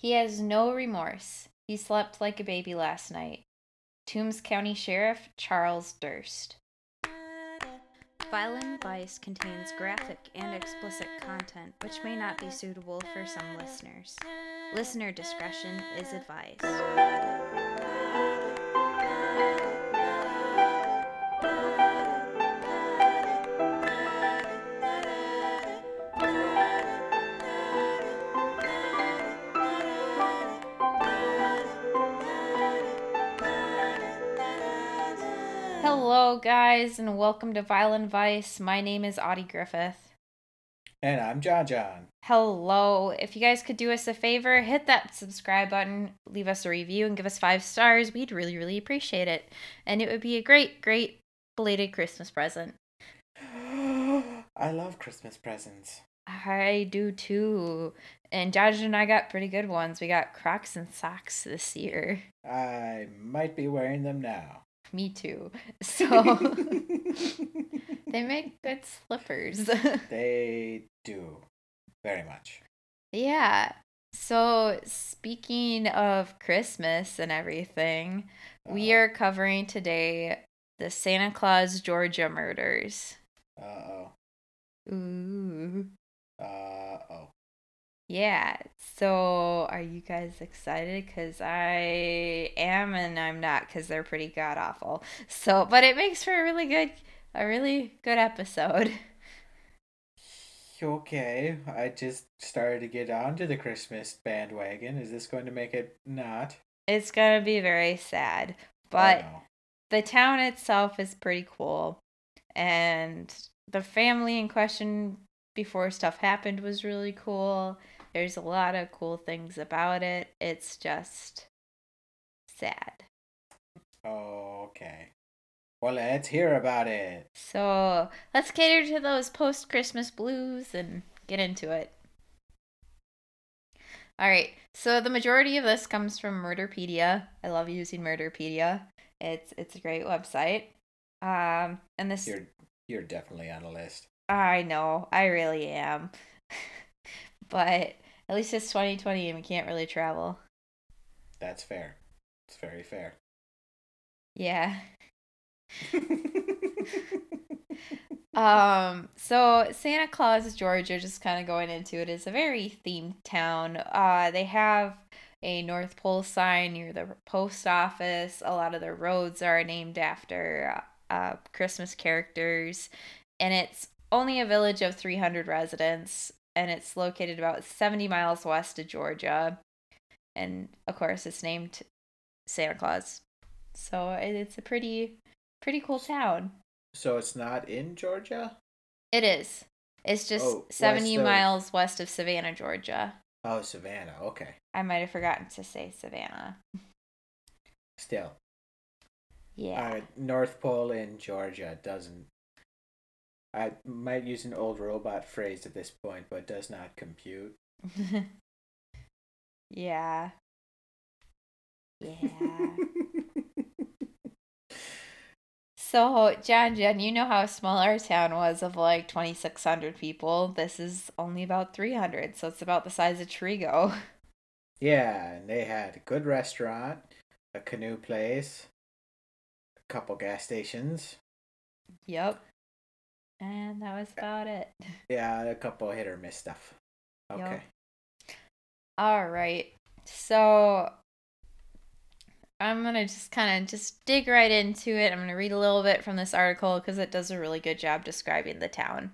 He has no remorse. He slept like a baby last night. Toombs County Sheriff Charles Durst. Violent Vice contains graphic and explicit content which may not be suitable for some listeners. Listener discretion is advised. Guys, and welcome to Violent Vice. My name is Audie Griffith. And I'm John John. Hello. If you guys could do us a favor, hit that subscribe button, leave us a review, and give us five stars. We'd really, really appreciate it. And it would be a great, great belated Christmas present. I love Christmas presents. I do too. And Josh and I got pretty good ones. We got Crocs and socks this year. I might be wearing them now. Me too. So they make good slippers. they do. Very much. Yeah. So, speaking of Christmas and everything, we Uh-oh. are covering today the Santa Claus Georgia murders. Uh oh. Ooh. Uh oh. Yeah. So, are you guys excited? Because I am and I'm not because they're pretty god awful. So, but it makes for a really good, a really good episode. Okay. I just started to get onto the Christmas bandwagon. Is this going to make it not? It's going to be very sad. Oh, But no. the town itself is pretty cool and the family in question before stuff happened was really cool there's a lot of cool things about it it's just sad Okay. Well, let's hear about it. so let's cater to those post christmas blues and get into it all right so the majority of this comes from murderpedia i love using murderpedia it's it's a great website um and this You're you're definitely on a list. I know, I really am. but at least it's 2020 and we can't really travel. That's fair. It's very fair. Yeah. Um, so Santa Claus, Georgia, just kind of going into it, is a very themed town. Uh, they have a North Pole sign near the post office. A lot of the roads are named after uh, Christmas characters, and it's only a village of 300 residents, and it's located about 70 miles west of Georgia. And of course, it's named Santa Claus. So it's a pretty, pretty cool town. so it's not in Georgia? It is. It's just Oh, 70 west of- miles west of Savannah, Georgia. Oh, Savannah. Okay. I might have forgotten to say Savannah. Still. Yeah. Uh, North Pole in Georgia doesn't. I might use an old robot phrase at this point, but does not compute. yeah. Yeah. so, John, Jen, you know how small our town was of like 2,600 people. This is only about 300, so it's about the size of Trigo. yeah, and they had a good restaurant, a canoe place, a couple gas stations. yep. And that was about it. Yeah, a couple hit or miss stuff. Okay. All right. So I'm going to just kind of just dig right into it. I'm going to read a little bit from this article because it does a really good job describing the town.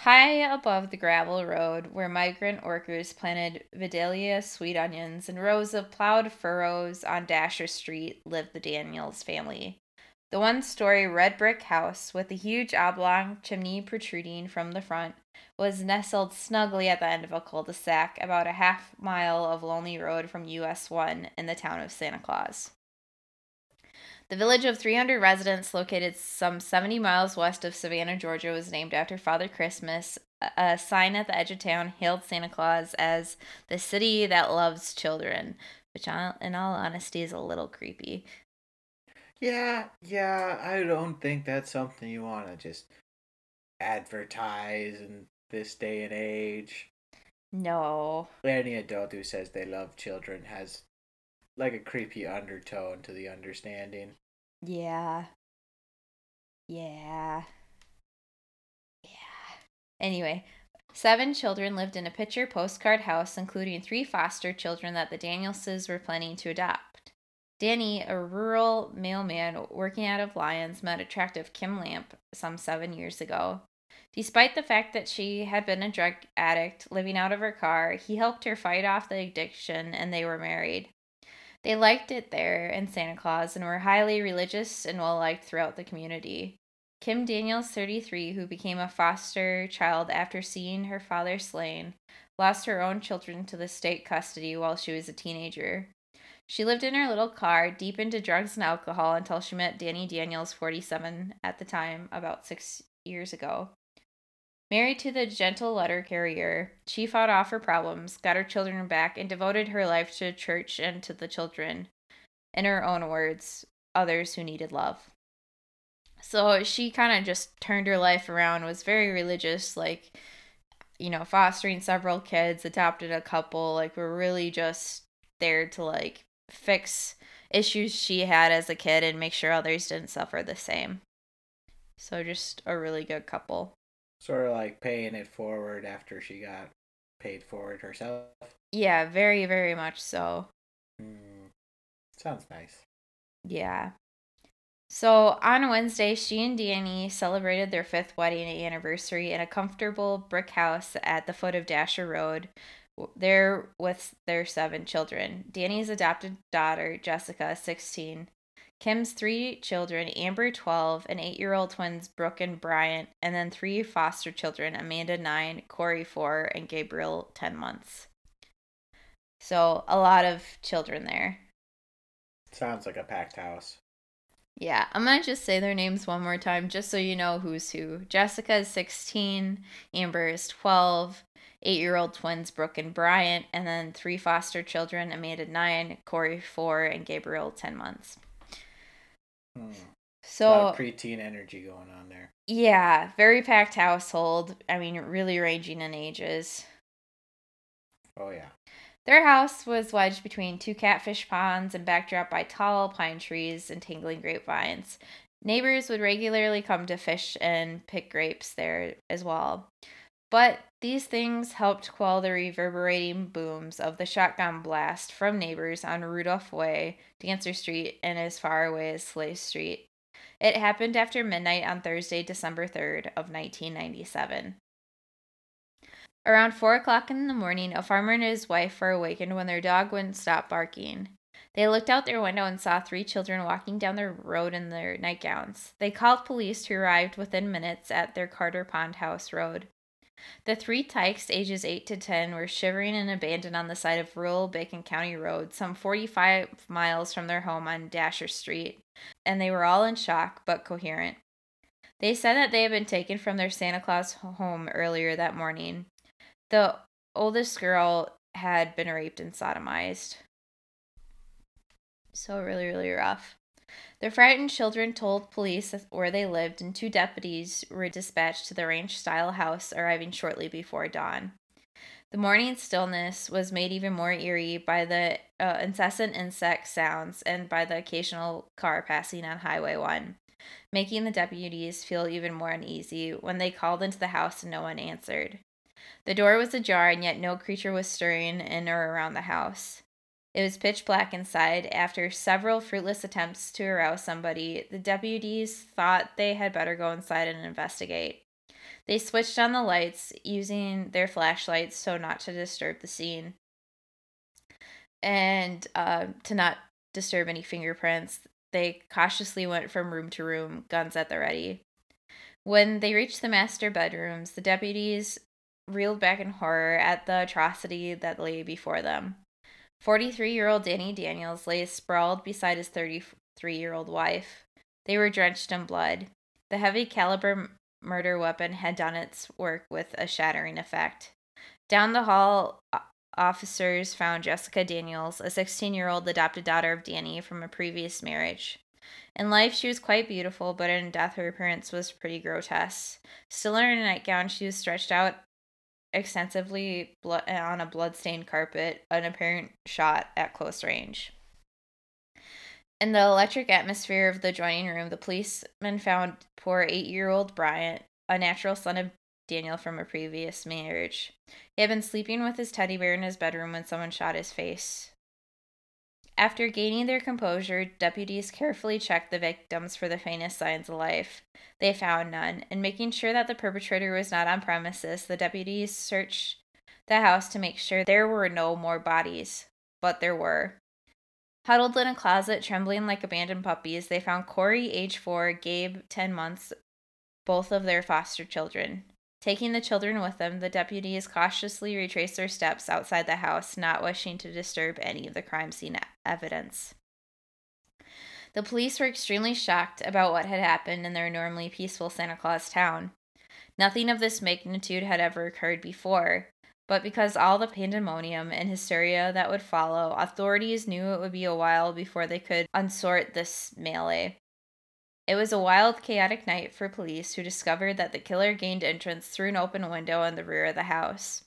High above the gravel road where migrant workers planted Vidalia sweet onions and rows of plowed furrows on Dasher Street lived the Daniels family. The one story red brick house with a huge oblong chimney protruding from the front was nestled snugly at the end of a cul de sac about a half mile of lonely road from US 1 in the town of Santa Claus. The village of 300 residents, located some 70 miles west of Savannah, Georgia, was named after Father Christmas. A sign at the edge of town hailed Santa Claus as the city that loves children, which, in all honesty, is a little creepy. Yeah, yeah, I don't think that's something you want to just advertise in this day and age. No. Any adult who says they love children has like a creepy undertone to the understanding. Yeah. Yeah. Yeah. Anyway, seven children lived in a picture postcard house, including three foster children that the Danielses were planning to adopt. Danny, a rural mailman working out of Lyons, met attractive Kim Lamp some seven years ago. Despite the fact that she had been a drug addict living out of her car, he helped her fight off the addiction and they were married. They liked it there in Santa Claus and were highly religious and well liked throughout the community. Kim Daniels, 33, who became a foster child after seeing her father slain, lost her own children to the state custody while she was a teenager. She lived in her little car, deep into drugs and alcohol, until she met Danny Daniels, 47 at the time, about six years ago. Married to the gentle letter carrier, she fought off her problems, got her children back, and devoted her life to church and to the children. In her own words, others who needed love. So she kind of just turned her life around, was very religious, like, you know, fostering several kids, adopted a couple, like, we're really just there to, like, fix issues she had as a kid and make sure others didn't suffer the same. So just a really good couple. Sort of like paying it forward after she got paid for it herself. Yeah, very, very much so. Mm, sounds nice. Yeah. So on Wednesday, she and Danny celebrated their fifth wedding anniversary in a comfortable brick house at the foot of Dasher Road, there with their seven children. Danny's adopted daughter, Jessica, 16, Kim's three children, Amber, 12, and eight year old twins, Brooke and Bryant, and then three foster children, Amanda, 9, Corey, 4, and Gabriel, 10 months. So a lot of children there. Sounds like a packed house. Yeah, I'm gonna just say their names one more time just so you know who's who. Jessica is 16, Amber is 12, eight year old twins, Brooke and Bryant, and then three foster children, Amanda, 9, Corey, 4, and Gabriel, 10 months. Hmm. So preteen energy going on there. Yeah, very packed household. I mean, really ranging in ages. Oh yeah. Their house was wedged between two catfish ponds and backdrop by tall pine trees and tangling grapevines. Neighbors would regularly come to fish and pick grapes there as well. But these things helped quell the reverberating booms of the shotgun blast from neighbors on Rudolph Way, Dancer Street, and as far away as Sleigh Street. It happened after midnight on Thursday, December 3rd of 1997. Around 4 o'clock in the morning, a farmer and his wife were awakened when their dog wouldn't stop barking. They looked out their window and saw three children walking down the road in their nightgowns. They called police, who arrived within minutes at their Carter Pond House Road. The three tykes, ages 8 to 10, were shivering and abandoned on the side of rural Bacon County Road, some 45 miles from their home on Dasher Street, and they were all in shock but coherent. They said that they had been taken from their Santa Claus home earlier that morning. The oldest girl had been raped and sodomized. So, really, really rough. The frightened children told police where they lived, and two deputies were dispatched to the ranch style house, arriving shortly before dawn. The morning stillness was made even more eerie by the uh, incessant insect sounds and by the occasional car passing on Highway 1, making the deputies feel even more uneasy when they called into the house and no one answered. The door was ajar, and yet no creature was stirring in or around the house. It was pitch black inside. After several fruitless attempts to arouse somebody, the deputies thought they had better go inside and investigate. They switched on the lights, using their flashlights so not to disturb the scene and uh, to not disturb any fingerprints. They cautiously went from room to room, guns at the ready. When they reached the master bedrooms, the deputies reeled back in horror at the atrocity that lay before them. 43 year old Danny Daniels lay sprawled beside his 33 year old wife. They were drenched in blood. The heavy caliber murder weapon had done its work with a shattering effect. Down the hall, officers found Jessica Daniels, a 16 year old adopted daughter of Danny from a previous marriage. In life, she was quite beautiful, but in death, her appearance was pretty grotesque. Still in her nightgown, she was stretched out extensively blood on a blood-stained carpet, an apparent shot at close range. In the electric atmosphere of the adjoining room, the policeman found poor eight-year-old Bryant, a natural son of Daniel from a previous marriage. He had been sleeping with his teddy bear in his bedroom when someone shot his face. After gaining their composure, deputies carefully checked the victims for the faintest signs of life. They found none, and making sure that the perpetrator was not on premises, the deputies searched the house to make sure there were no more bodies. But there were. Huddled in a closet, trembling like abandoned puppies, they found Corey, age four, Gabe, 10 months, both of their foster children. Taking the children with them, the deputies cautiously retraced their steps outside the house, not wishing to disturb any of the crime scene evidence. The police were extremely shocked about what had happened in their normally peaceful Santa Claus town. Nothing of this magnitude had ever occurred before, but because all the pandemonium and hysteria that would follow, authorities knew it would be a while before they could unsort this melee. It was a wild, chaotic night for police who discovered that the killer gained entrance through an open window in the rear of the house.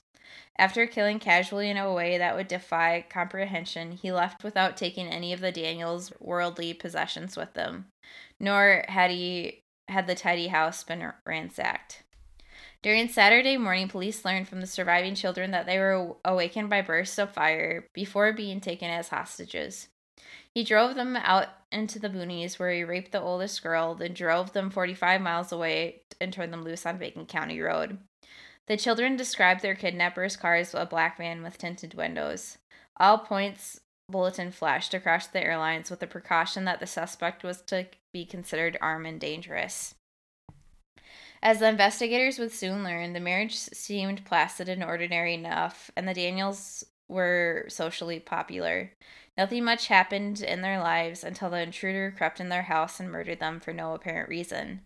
After killing casually in a way that would defy comprehension, he left without taking any of the Daniels' worldly possessions with him, nor had he had the tidy house been ransacked. During Saturday morning, police learned from the surviving children that they were awakened by bursts of fire before being taken as hostages. He drove them out into the boonies where he raped the oldest girl, then drove them 45 miles away and turned them loose on Bacon County Road. The children described their kidnappers' car as a black van with tinted windows. All points bulletin flashed across the airlines with the precaution that the suspect was to be considered armed and dangerous. As the investigators would soon learn, the marriage seemed placid and ordinary enough, and the Daniels were socially popular. Nothing much happened in their lives until the intruder crept in their house and murdered them for no apparent reason.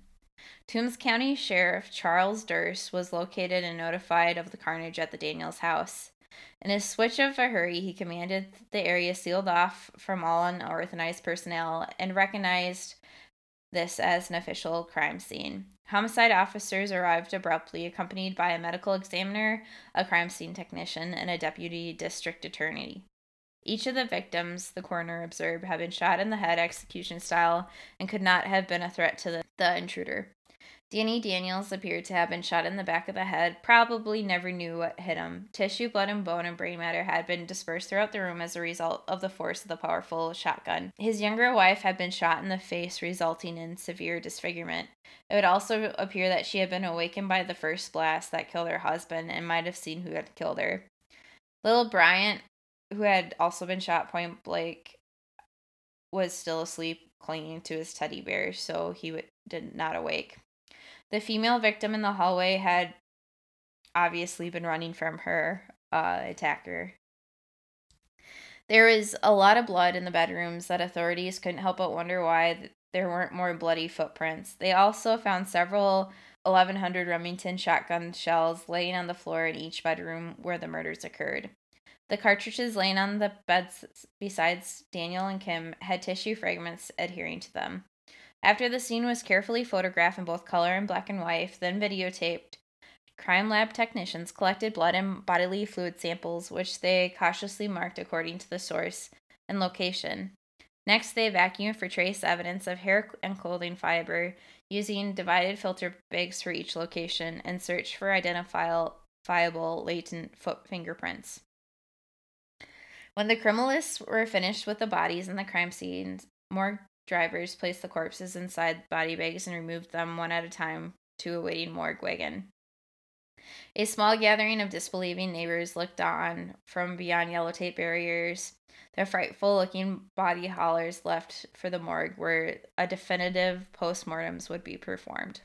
Toombs County Sheriff Charles Durst was located and notified of the carnage at the Daniels house. In a switch of a hurry, he commanded the area sealed off from all unauthorized personnel and recognized this as an official crime scene. Homicide officers arrived abruptly, accompanied by a medical examiner, a crime scene technician, and a deputy district attorney. Each of the victims, the coroner observed, had been shot in the head execution style and could not have been a threat to the, the intruder. Danny Daniels appeared to have been shot in the back of the head, probably never knew what hit him. Tissue, blood, and bone and brain matter had been dispersed throughout the room as a result of the force of the powerful shotgun. His younger wife had been shot in the face, resulting in severe disfigurement. It would also appear that she had been awakened by the first blast that killed her husband and might have seen who had killed her. Little Bryant who had also been shot point blank, was still asleep, clinging to his teddy bear, so he w- did not awake. The female victim in the hallway had obviously been running from her uh, attacker. There was a lot of blood in the bedrooms that authorities couldn't help but wonder why there weren't more bloody footprints. They also found several 1100 Remington shotgun shells laying on the floor in each bedroom where the murders occurred. The cartridges laying on the beds besides Daniel and Kim had tissue fragments adhering to them. After the scene was carefully photographed in both color and black and white, then videotaped, crime lab technicians collected blood and bodily fluid samples, which they cautiously marked according to the source and location. Next, they vacuumed for trace evidence of hair and clothing fiber using divided filter bags for each location and searched for identifiable latent foot fingerprints. When the criminalists were finished with the bodies in the crime scenes, more drivers placed the corpses inside body bags and removed them one at a time to a waiting morgue wagon. A small gathering of disbelieving neighbors looked on from beyond yellow tape barriers, the frightful looking body haulers left for the morgue where a definitive postmortems would be performed.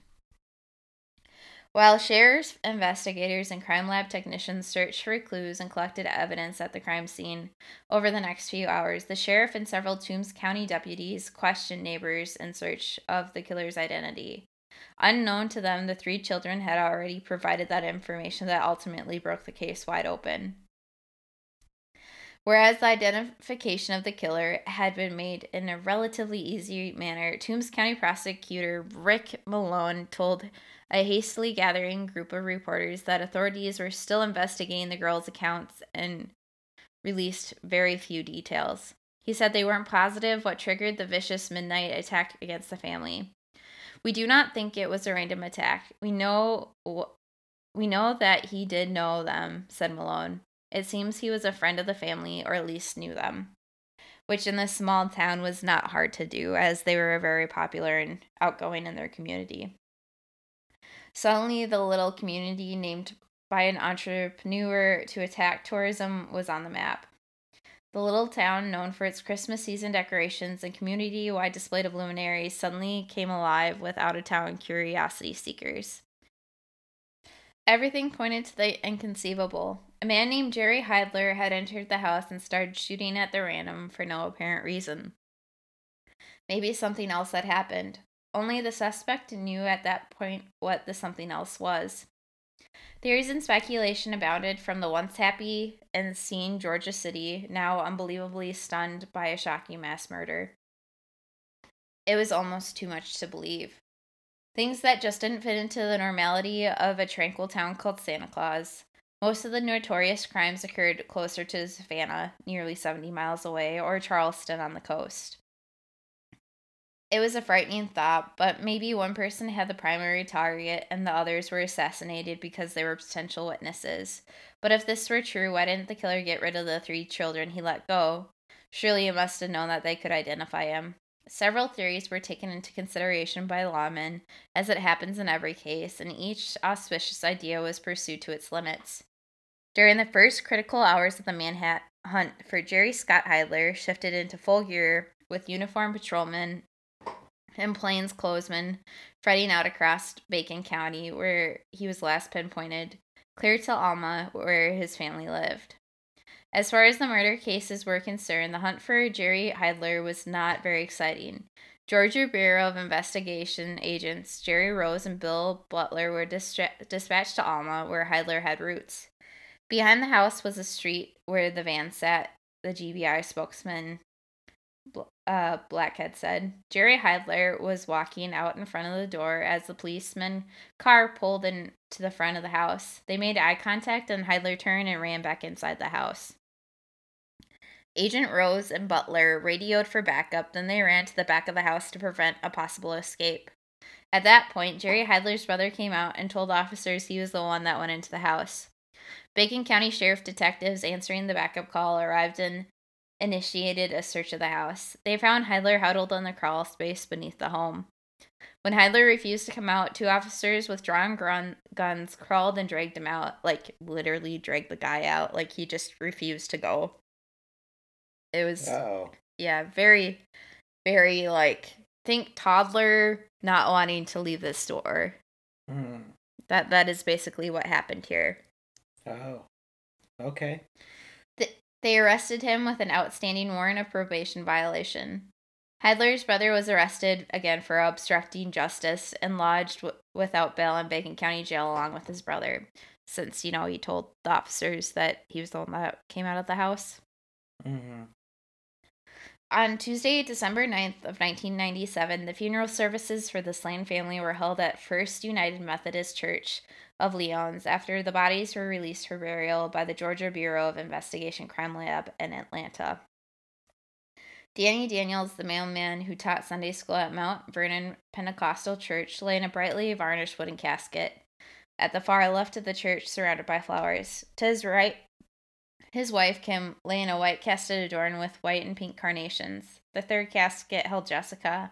While sheriff's investigators and crime lab technicians searched for clues and collected evidence at the crime scene over the next few hours, the sheriff and several Toombs County deputies questioned neighbors in search of the killer's identity. Unknown to them, the three children had already provided that information that ultimately broke the case wide open. Whereas the identification of the killer had been made in a relatively easy manner, Toombs County prosecutor Rick Malone told a hastily gathering group of reporters that authorities were still investigating the girls' accounts and released very few details. He said they weren't positive what triggered the vicious midnight attack against the family. We do not think it was a random attack. We know we know that he did know them, said Malone. It seems he was a friend of the family or at least knew them, which in this small town was not hard to do as they were very popular and outgoing in their community. Suddenly, the little community named by an entrepreneur to attack tourism was on the map. The little town, known for its Christmas season decorations and community wide display of luminaries, suddenly came alive with out of town curiosity seekers. Everything pointed to the inconceivable. A man named Jerry Heidler had entered the house and started shooting at the random for no apparent reason. Maybe something else had happened. Only the suspect knew at that point what the something else was. Theories and speculation abounded from the once happy and seen Georgia City, now unbelievably stunned by a shocking mass murder. It was almost too much to believe. Things that just didn't fit into the normality of a tranquil town called Santa Claus. Most of the notorious crimes occurred closer to Savannah, nearly 70 miles away, or Charleston on the coast. It was a frightening thought, but maybe one person had the primary target and the others were assassinated because they were potential witnesses. But if this were true, why didn't the killer get rid of the three children he let go? Surely he must have known that they could identify him. Several theories were taken into consideration by lawmen, as it happens in every case, and each auspicious idea was pursued to its limits. During the first critical hours of the manhunt hunt for Jerry Scott Heidler shifted into full gear with uniformed patrolmen and plainclothesmen fretting out across Bacon County, where he was last pinpointed, clear to Alma, where his family lived. As far as the murder cases were concerned, the hunt for Jerry Heidler was not very exciting. Georgia Bureau of Investigation agents Jerry Rose and Bill Butler were distra- dispatched to Alma, where Heidler had roots. Behind the house was a street where the van sat, the GBI spokesman uh, Blackhead said. Jerry Heidler was walking out in front of the door as the policeman car pulled into the front of the house. They made eye contact and Heidler turned and ran back inside the house. Agent Rose and Butler radioed for backup, then they ran to the back of the house to prevent a possible escape. At that point, Jerry Heidler's brother came out and told officers he was the one that went into the house. Bacon County Sheriff detectives answering the backup call arrived and initiated a search of the house. They found Heidler huddled in the crawl space beneath the home. When Heidler refused to come out, two officers with drawn grun- guns crawled and dragged him out. Like, literally dragged the guy out. Like, he just refused to go. It was, yeah, very, very, like, think toddler not wanting to leave the store. Hmm. That That is basically what happened here. Oh. Okay. They arrested him with an outstanding warrant of probation violation. Heidler's brother was arrested again for obstructing justice and lodged w- without bail in Bacon County Jail along with his brother, since, you know, he told the officers that he was the one that came out of the house. Mm-hmm. On Tuesday, December 9th of 1997, the funeral services for the slain family were held at First United Methodist Church of Lyons after the bodies were released for burial by the Georgia Bureau of Investigation Crime Lab in Atlanta. Danny Daniels, the mailman who taught Sunday school at Mount Vernon Pentecostal Church, lay in a brightly varnished wooden casket at the far left of the church, surrounded by flowers. To his right his wife, Kim, lay in a white casket adorned with white and pink carnations. The third casket held Jessica.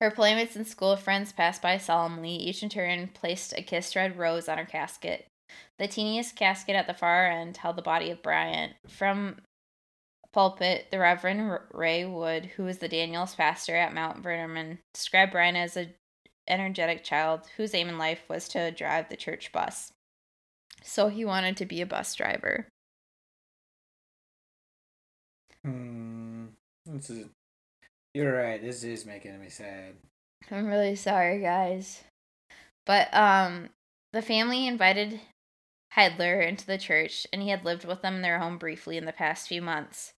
Her playmates and school friends passed by solemnly, each in turn placed a kissed red rose on her casket. The teeniest casket at the far end held the body of Bryant. From pulpit, the Reverend Ray Wood, who was the Daniels pastor at Mount Vernon, described Bryant as an energetic child whose aim in life was to drive the church bus. So he wanted to be a bus driver. Hmm. This is. You're right. This is making me sad. I'm really sorry, guys. But um the family invited Heidler into the church, and he had lived with them in their home briefly in the past few months.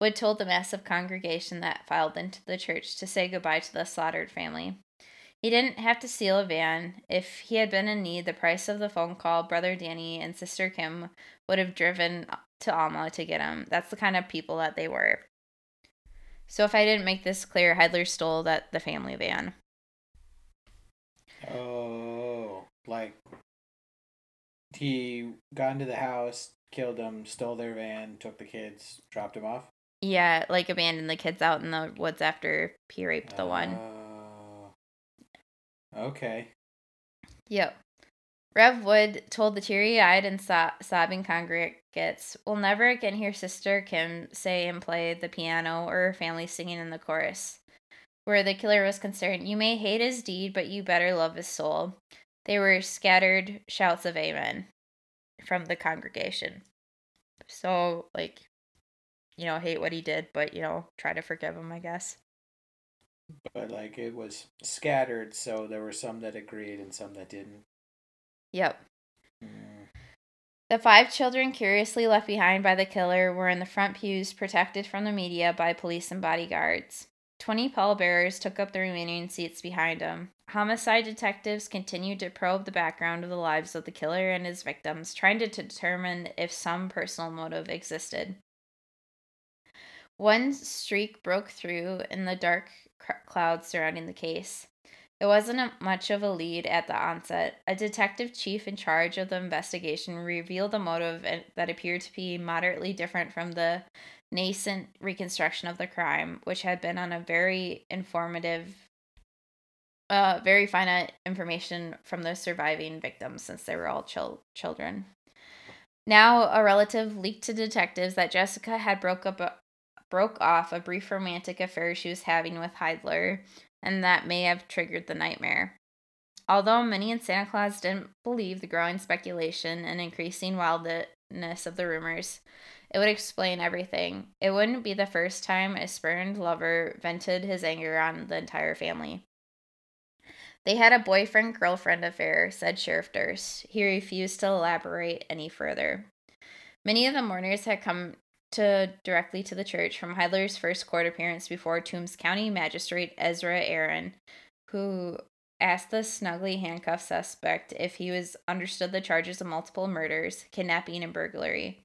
Wood told the massive congregation that filed into the church to say goodbye to the slaughtered family. He didn't have to steal a van. If he had been in need, the price of the phone call Brother Danny and Sister Kim would have driven to Alma to get him. That's the kind of people that they were. So if I didn't make this clear, Heidler stole that the family van. Oh, like he got into the house, killed them, stole their van, took the kids, dropped them off. Yeah, like abandoned the kids out in the woods after he raped the one. Oh. Okay. Yep. Rev Wood told the teary eyed and so- sobbing congregates, We'll never again hear Sister Kim say and play the piano or her family singing in the chorus. Where the killer was concerned, You may hate his deed, but you better love his soul. They were scattered shouts of amen from the congregation. So, like, you know, hate what he did, but, you know, try to forgive him, I guess. But, like, it was scattered, so there were some that agreed and some that didn't. Yep. Mm. The five children curiously left behind by the killer were in the front pews, protected from the media by police and bodyguards. Twenty pallbearers took up the remaining seats behind him. Homicide detectives continued to probe the background of the lives of the killer and his victims, trying to determine if some personal motive existed. One streak broke through in the dark clouds surrounding the case. It wasn't much of a lead at the onset. A detective chief in charge of the investigation revealed a motive that appeared to be moderately different from the nascent reconstruction of the crime, which had been on a very informative, uh, very finite information from the surviving victims since they were all chil- children. Now, a relative leaked to detectives that Jessica had broke up a, broke off a brief romantic affair she was having with Heidler, and that may have triggered the nightmare. Although many in Santa Claus didn't believe the growing speculation and increasing wildness of the rumors, it would explain everything. It wouldn't be the first time a spurned lover vented his anger on the entire family. They had a boyfriend girlfriend affair, said Sheriff Durst. He refused to elaborate any further. Many of the mourners had come to directly to the church from Heidler's first court appearance before Toombs County Magistrate Ezra Aaron, who asked the snugly handcuffed suspect if he was understood the charges of multiple murders, kidnapping, and burglary.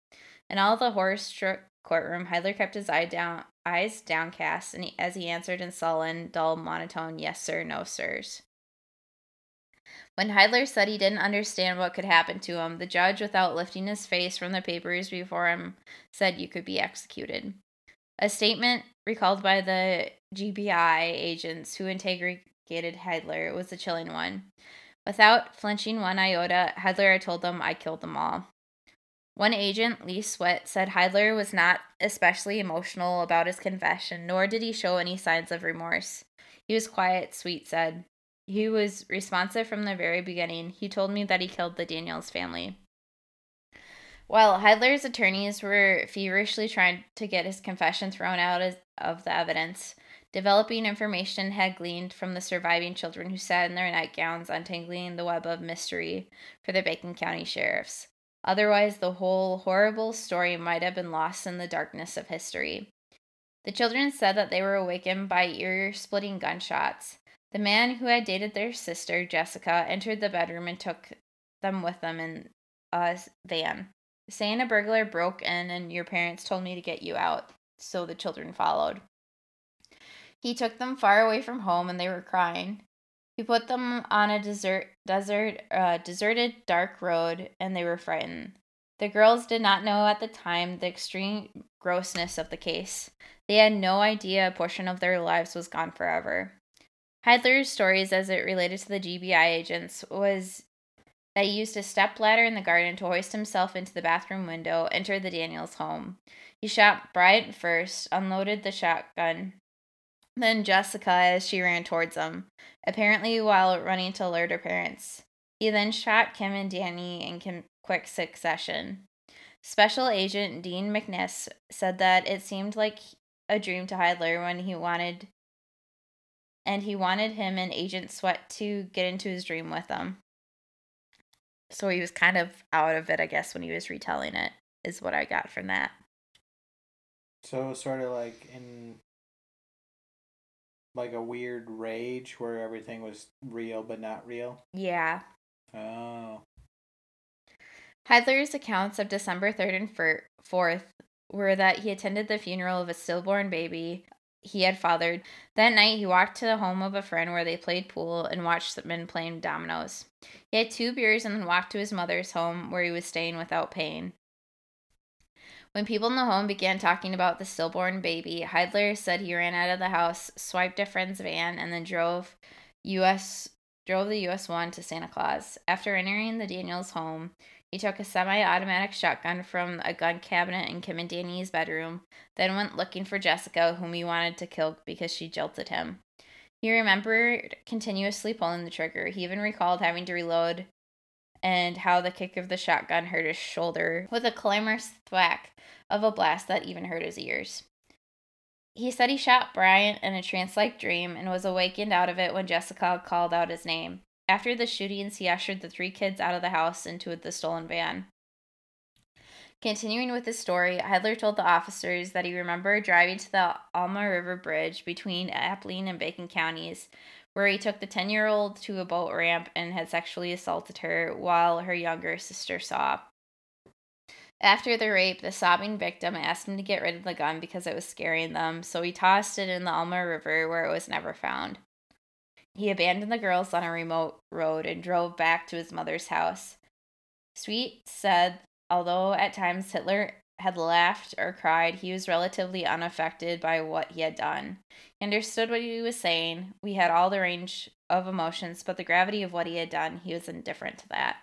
In all the horror-struck courtroom, Heidler kept his eye down, eyes downcast, and he, as he answered in sullen, dull monotone, "Yes, sir. No, sirs." When Heidler said he didn't understand what could happen to him, the judge, without lifting his face from the papers before him, said you could be executed. A statement recalled by the GBI agents who interrogated Heidler was a chilling one. Without flinching one iota, Heidler told them, I killed them all. One agent, Lee Sweat, said Heidler was not especially emotional about his confession, nor did he show any signs of remorse. He was quiet, Sweet said. He was responsive from the very beginning. He told me that he killed the Daniels family. While Heidler's attorneys were feverishly trying to get his confession thrown out of the evidence, developing information had gleaned from the surviving children who sat in their nightgowns untangling the web of mystery for the Bacon County sheriffs. Otherwise, the whole horrible story might have been lost in the darkness of history. The children said that they were awakened by ear splitting gunshots. The man who had dated their sister, Jessica, entered the bedroom and took them with them in a van, saying a burglar broke in and your parents told me to get you out. So the children followed. He took them far away from home and they were crying. He put them on a desert, desert, uh, deserted, dark road and they were frightened. The girls did not know at the time the extreme grossness of the case. They had no idea a portion of their lives was gone forever. Heidler's stories as it related to the GBI agents was that he used a step ladder in the garden to hoist himself into the bathroom window, entered the Daniels home. He shot Bryant first, unloaded the shotgun, then Jessica as she ran towards him, apparently while running to alert her parents. He then shot Kim and Danny in quick succession. Special Agent Dean McNiss said that it seemed like a dream to Heidler when he wanted and he wanted him and Agent Sweat to get into his dream with him. So he was kind of out of it, I guess, when he was retelling it, is what I got from that. So sort of like in like a weird rage where everything was real but not real. Yeah. Oh. Heidler's accounts of December 3rd and 4th were that he attended the funeral of a stillborn baby he had fathered. That night, he walked to the home of a friend where they played pool and watched men playing dominoes. He had two beers and then walked to his mother's home where he was staying without paying. When people in the home began talking about the stillborn baby, Heidler said he ran out of the house, swiped a friend's van, and then drove US drove the US 1 to Santa Claus. After entering the Daniels home, he took a semi automatic shotgun from a gun cabinet in Kim and Danny's bedroom, then went looking for Jessica, whom he wanted to kill because she jilted him. He remembered continuously pulling the trigger. He even recalled having to reload and how the kick of the shotgun hurt his shoulder with a clamorous thwack of a blast that even hurt his ears. He said he shot Bryant in a trance like dream and was awakened out of it when Jessica called out his name. After the shootings, he ushered the three kids out of the house into the stolen van. Continuing with his story, Heidler told the officers that he remembered driving to the Alma River Bridge between Appling and Bacon counties, where he took the 10 year old to a boat ramp and had sexually assaulted her while her younger sister saw. After the rape, the sobbing victim asked him to get rid of the gun because it was scaring them, so he tossed it in the Alma River where it was never found. He abandoned the girls on a remote road and drove back to his mother's house. Sweet said, although at times Heidler had laughed or cried, he was relatively unaffected by what he had done. He understood what he was saying. We had all the range of emotions, but the gravity of what he had done, he was indifferent to that.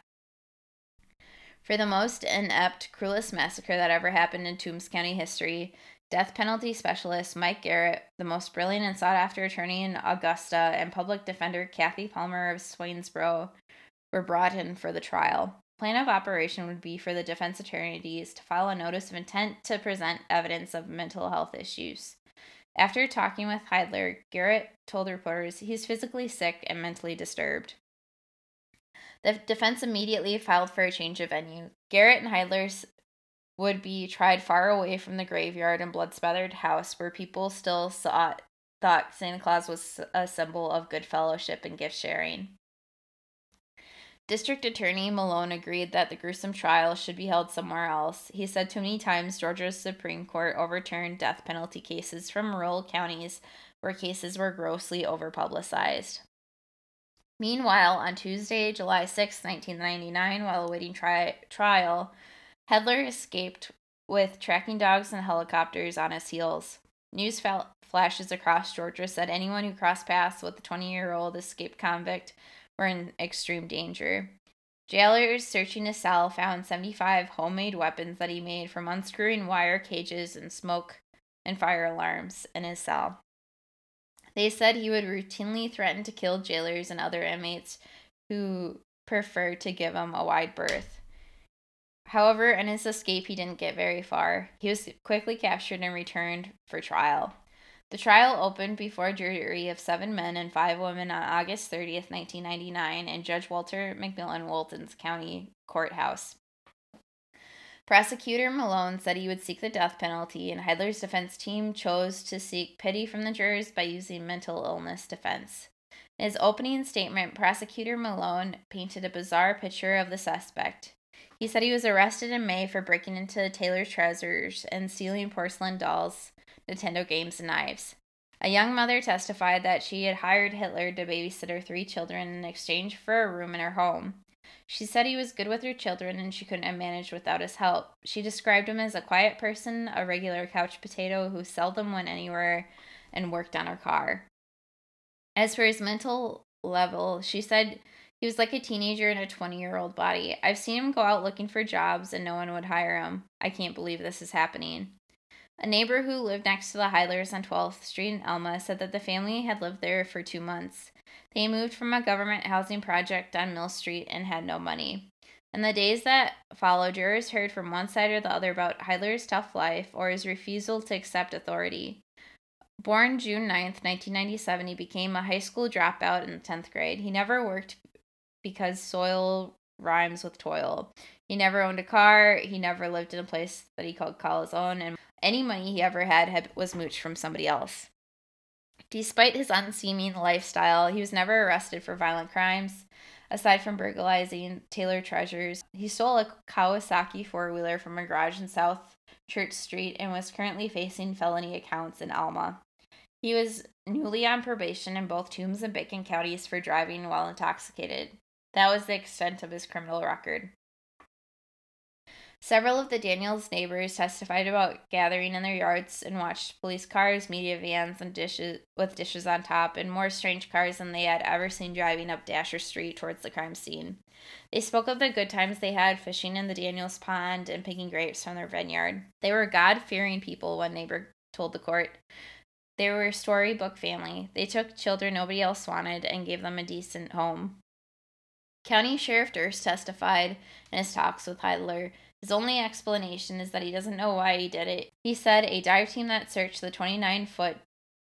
For the most inept, cruelest massacre that ever happened in Toombs County history, Death penalty specialist Mike Garrett, the most brilliant and sought after attorney in Augusta, and public defender Kathy Palmer of Swainsboro were brought in for the trial. Plan of operation would be for the defense attorneys to file a notice of intent to present evidence of mental health issues. After talking with Heidler, Garrett told reporters he's physically sick and mentally disturbed. The defense immediately filed for a change of venue. Garrett and Heidler's would be tried far away from the graveyard and blood spattered house where people still saw, thought Santa Claus was a symbol of good fellowship and gift sharing. District Attorney Malone agreed that the gruesome trial should be held somewhere else. He said too many times Georgia's Supreme Court overturned death penalty cases from rural counties where cases were grossly overpublicized. Meanwhile, on Tuesday, July 6, 1999, while awaiting tri- trial, Heidler escaped with tracking dogs and helicopters on his heels. News flashes across Georgia said anyone who crossed paths with the 20 year old escaped convict were in extreme danger. Jailers searching his cell found 75 homemade weapons that he made from unscrewing wire cages and smoke and fire alarms in his cell. They said he would routinely threaten to kill jailers and other inmates who preferred to give him a wide berth. However, in his escape, he didn't get very far. He was quickly captured and returned for trial. The trial opened before a jury of seven men and five women on August 30th, 1999, in Judge Walter McMillan Walton's County Courthouse. Prosecutor Malone said he would seek the death penalty, and Heidler's defense team chose to seek pity from the jurors by using mental illness defense. In his opening statement, Prosecutor Malone painted a bizarre picture of the suspect. He said he was arrested in May for breaking into Taylor's Treasures and stealing porcelain dolls, Nintendo games, and knives. A young mother testified that she had hired Heidler to babysit her three children in exchange for a room in her home. She said he was good with her children and she couldn't have managed without his help. She described him as a quiet person, a regular couch potato who seldom went anywhere and worked on her car. As for his mental level, she said he was like a teenager in a 20 year old body. I've seen him go out looking for jobs and no one would hire him. I can't believe this is happening. A neighbor who lived next to the Heidlers on 12th Street in Alma said that the family had lived there for two months. They moved from a government housing project on Mill Street and had no money. In the days that followed, jurors heard from one side or the other about Heidler's tough life or his refusal to accept authority. Born June 9, 1997, he became a high school dropout in the 10th grade. He never worked because soil rhymes with toil. He never owned a car. He never lived in a place that he called call his own, and any money he ever had, had was mooched from somebody else. Despite his unseeming lifestyle, he was never arrested for violent crimes. Aside from burglarizing Taylor treasures, he stole a Kawasaki four wheeler from a garage in South Church Street and was currently facing felony accounts in Alma. He was newly on probation in both Toombs and Bacon counties for driving while intoxicated. That was the extent of his criminal record. Several of the Daniels neighbors testified about gathering in their yards and watched police cars, media vans, and dishes with dishes on top, and more strange cars than they had ever seen driving up Dasher Street towards the crime scene. They spoke of the good times they had fishing in the Daniels pond and picking grapes from their vineyard. They were God fearing people, one neighbor told the court. They were a storybook family. They took children nobody else wanted and gave them a decent home. County Sheriff Durst testified in his talks with Heidler his only explanation is that he doesn't know why he did it. He said a dive team that searched the 29 foot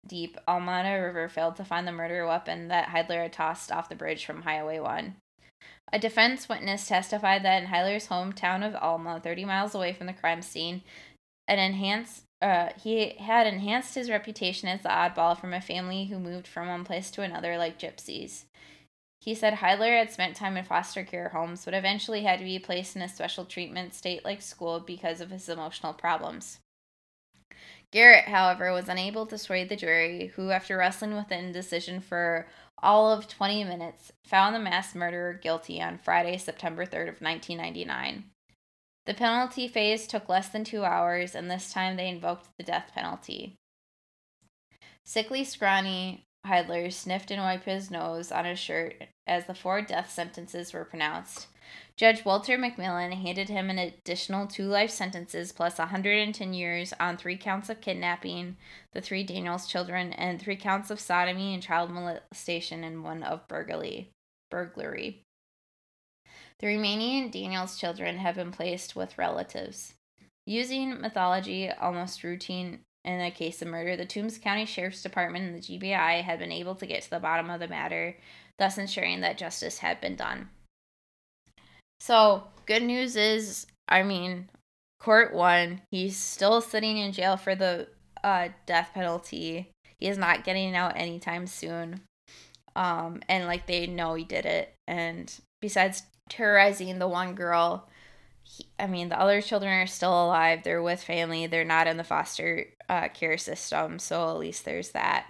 deep Altamaha River failed to find the murder weapon that Heidler had tossed off the bridge from Highway 1. A defense witness testified that in Heidler's hometown of Alma, 30 miles away from the crime scene, an enhanced uh, he had enhanced his reputation as the oddball from a family who moved from one place to another like gypsies. He said Heidler had spent time in foster care homes, but eventually had to be placed in a special treatment state like school because of his emotional problems. Garrett, however, was unable to sway the jury, who, after wrestling with indecision for all of 20 minutes, found the mass murderer guilty on Friday, September 3rd of 1999. The penalty phase took less than two hours, and this time they invoked the death penalty. Sickly, scrawny, Heidler sniffed and wiped his nose on his shirt as the four death sentences were pronounced. Judge Walter McMillan handed him an additional two life sentences plus 110 years on three counts of kidnapping the three Daniels children and three counts of sodomy and child molestation and one of burglary. Burglary. The remaining Daniels children have been placed with relatives. Using mythology almost routine in a case of murder, the Toombs County Sheriff's Department and the GBI had been able to get to the bottom of the matter, thus ensuring that justice had been done. So, good news is, I mean, court won. He's still sitting in jail for the uh, death penalty. He is not getting out anytime soon. Um, and like they know he did it. And besides terrorizing the one girl, he, I mean, the other children are still alive. They're with family. They're not in the foster uh, care system. So at least there's that.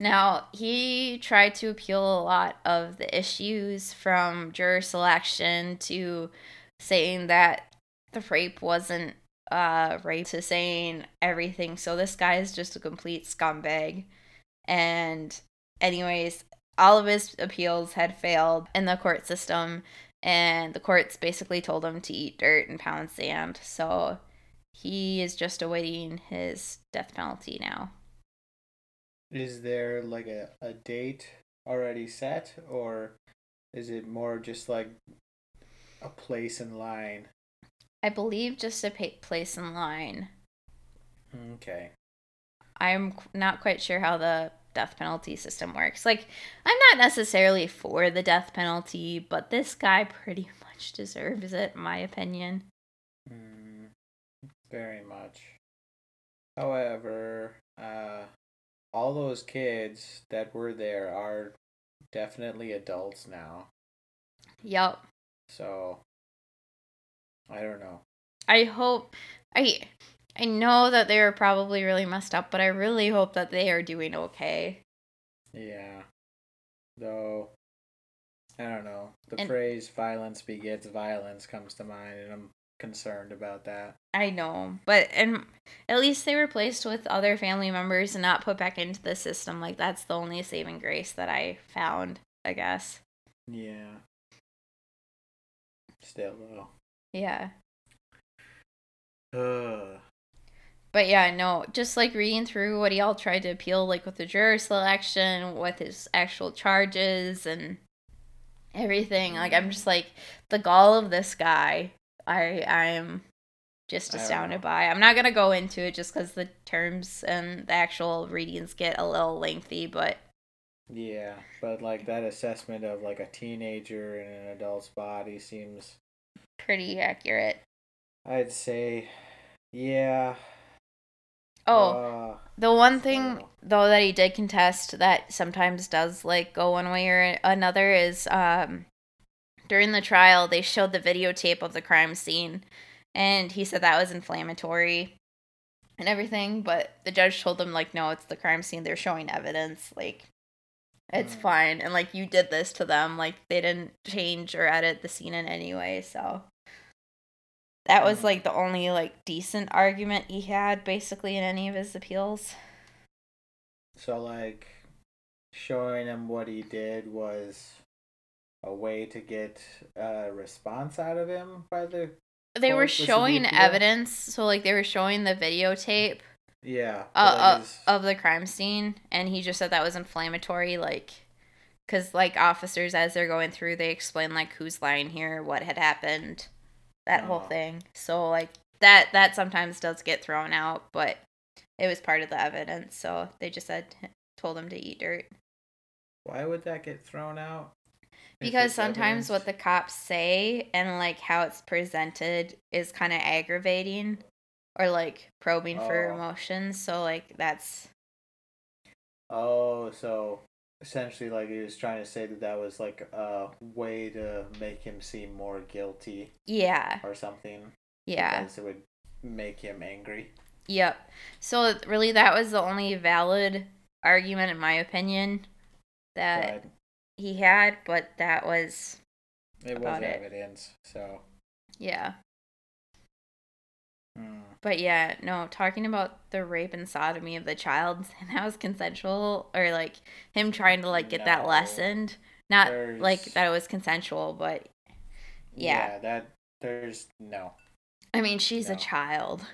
Now, he tried to appeal a lot of the issues from juror selection to saying that the rape wasn't uh, rape to saying everything. So this guy is just a complete scumbag. And, anyways, all of his appeals had failed in the court system and the courts basically told him to eat dirt and pound sand. So he is just awaiting his death penalty now. Is there like a, a date already set, or is it more just like a place in line? I believe just a place in line. Okay. I'm not quite sure how the death penalty system works. Like, I'm not necessarily for the death penalty, but this guy pretty much deserves it, in my opinion. Mm, very much. However, uh, all those kids that were there are definitely adults now. Yep. So, I don't know. I hope I I know that they were probably really messed up, but I really hope that they are doing okay. Yeah. Though, I don't know. The and, phrase violence begets violence comes to mind, and I'm concerned about that. I know. But and at least they were placed with other family members and not put back into the system. Like, that's the only saving grace that I found, I guess. Yeah. Still, though. Yeah. Uh, but yeah, no, just like reading through what he all tried to appeal, like with the juror selection, with his actual charges and everything. Like I'm just like the gall of this guy. I I'm just astounded by. I'm not gonna go into it just because the terms and the actual readings get a little lengthy, but Yeah, but like that assessment of like a teenager in an adult's body seems Pretty accurate. I'd say yeah. Oh, uh, the one thing though that he did contest that sometimes does like go one way or another is um during the trial they showed the videotape of the crime scene and he said that was inflammatory and everything, but the judge told him like no, it's the crime scene. They're showing evidence like it's Hmm. fine and like you did this to them like they didn't change or edit the scene in any way, so that was Hmm. like the only like decent argument he had basically in any of his appeals. So like showing him what he did was a way to get a response out of him by the they were it the showing evidence so like they were showing the videotape yeah uh, uh, of the crime scene and he just said that was inflammatory like because like officers as they're going through they explain like who's lying here what had happened that whole Oh. thing so like that that sometimes does get thrown out but it was part of the evidence so they just said told him to eat dirt why would that get thrown out? Because sometimes what the cops say and like how it's presented is kind of aggravating or like probing for Oh. emotions so like that's Oh, so essentially, like he was trying to say that that was like a way to make him seem more guilty yeah or something. yeah Because it would make him angry. Yep. So really, that was the only valid argument, in my opinion, that he had. But that was, it was about it. evidence. So, yeah. hmm. But yeah, no. Talking about the rape and sodomy of the child, and that was consensual, or like him trying to like get that No. lessened. Not like that it was consensual, but Yeah. that there's no. I mean, she's a child.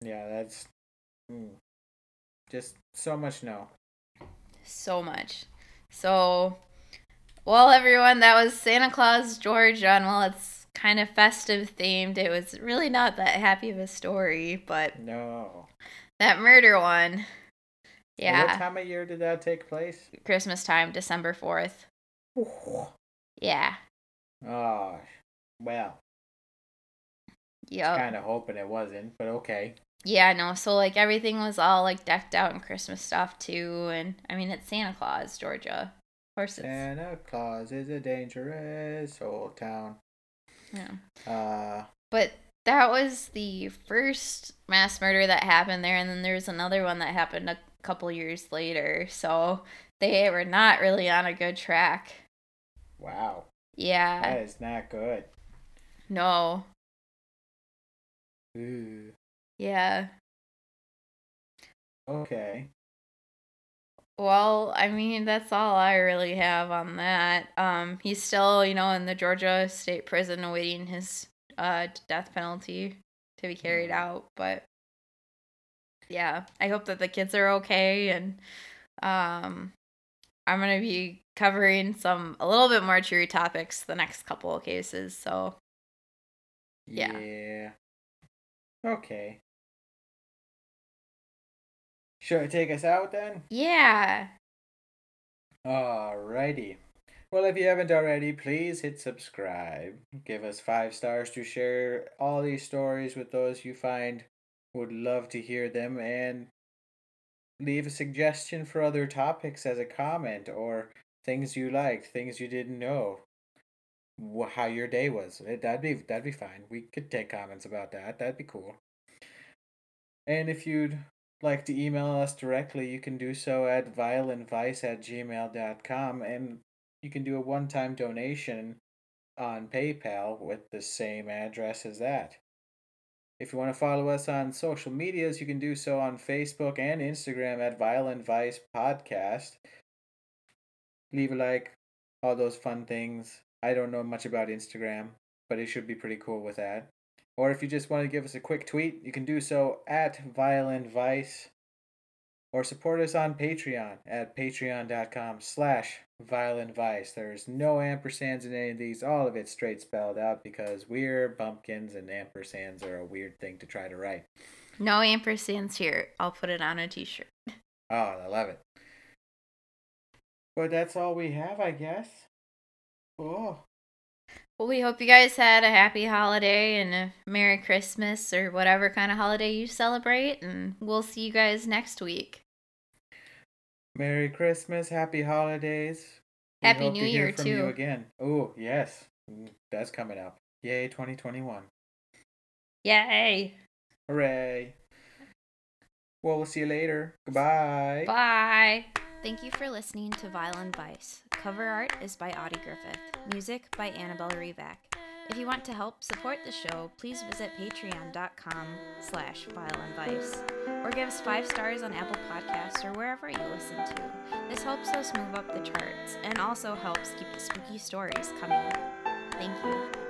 Yeah, that's mm, just so much no. so much. So, well, everyone, that was Santa Claus Georgia, and while it's kind of festive themed, it was really not that happy of a story, but No. that murder one, yeah, What time of year did that take place? Christmas time, December 4th. Yeah, Oh, well, Yeah. kind of hoping it wasn't, but okay. Yeah, no, so like everything was all like decked out in Christmas stuff too, and I mean, it's Santa Claus, Georgia. Of course it's. Santa Claus is a dangerous old town. Yeah. Uh, But that was the first mass murder that happened there, and then there was another one that happened a couple years later. So they were not really on a good track. wow, Yeah. that is not good. No. Ooh. Yeah. Okay. Well, I mean, that's all I really have on that. Um, he's still, you know, in the Georgia State Prison awaiting his uh death penalty to be carried Mhm. out, but yeah, I hope that the kids are okay and um I'm going to be covering some a little bit more true topics the next couple of cases, so Yeah. Yeah. Okay. Should I take us out then? yeah. Alrighty. Well, if you haven't already, please hit subscribe. Give us five stars to share all these stories with those you find would love to hear them and leave a suggestion for other topics as a comment or things you liked, things you didn't know, how your day was. Eh, That'd be that'd be fine. We could take comments about that. That'd be cool. And if you'd like to email us directly, you can do so at violentvice at gmail.com and you can do a one time donation on PayPal with the same address as that. If you want to follow us on social medias, you can do so on Facebook and Instagram at Violent Vice Podcast. Leave a like, all those fun things. I don't know much about Instagram, but it should be pretty cool with that. Or if you just want to give us a quick tweet, you can do so at Violent Vice. Or support us on Patreon at patreon.com slash violent vice. There's no ampersands in any of these. All of it's straight spelled out because we're bumpkins and ampersands are a weird thing to try to write. No ampersands here. I'll put it on a t-shirt. Oh, I love it. But that's all we have, I guess. Oh. Well, we hope you guys had a happy holiday and a Merry Christmas or whatever kind of holiday you celebrate, and we'll see you guys next week. Merry Christmas, happy holidays. We Happy New to Year, from you too. again. Oh, yes. That's coming up. Yay, 2021. Yay! Hooray. Well, we'll see you later. Goodbye. Bye! Thank you for listening to Violent Vice. Cover art is by Audie Griffith. Music by Annabelle Revac. If you want to help support the show, please visit patreon.com slash violentvice or give us five stars on Apple Podcasts or wherever you listen to. This helps us move up the charts and also helps keep the spooky stories coming. Thank you.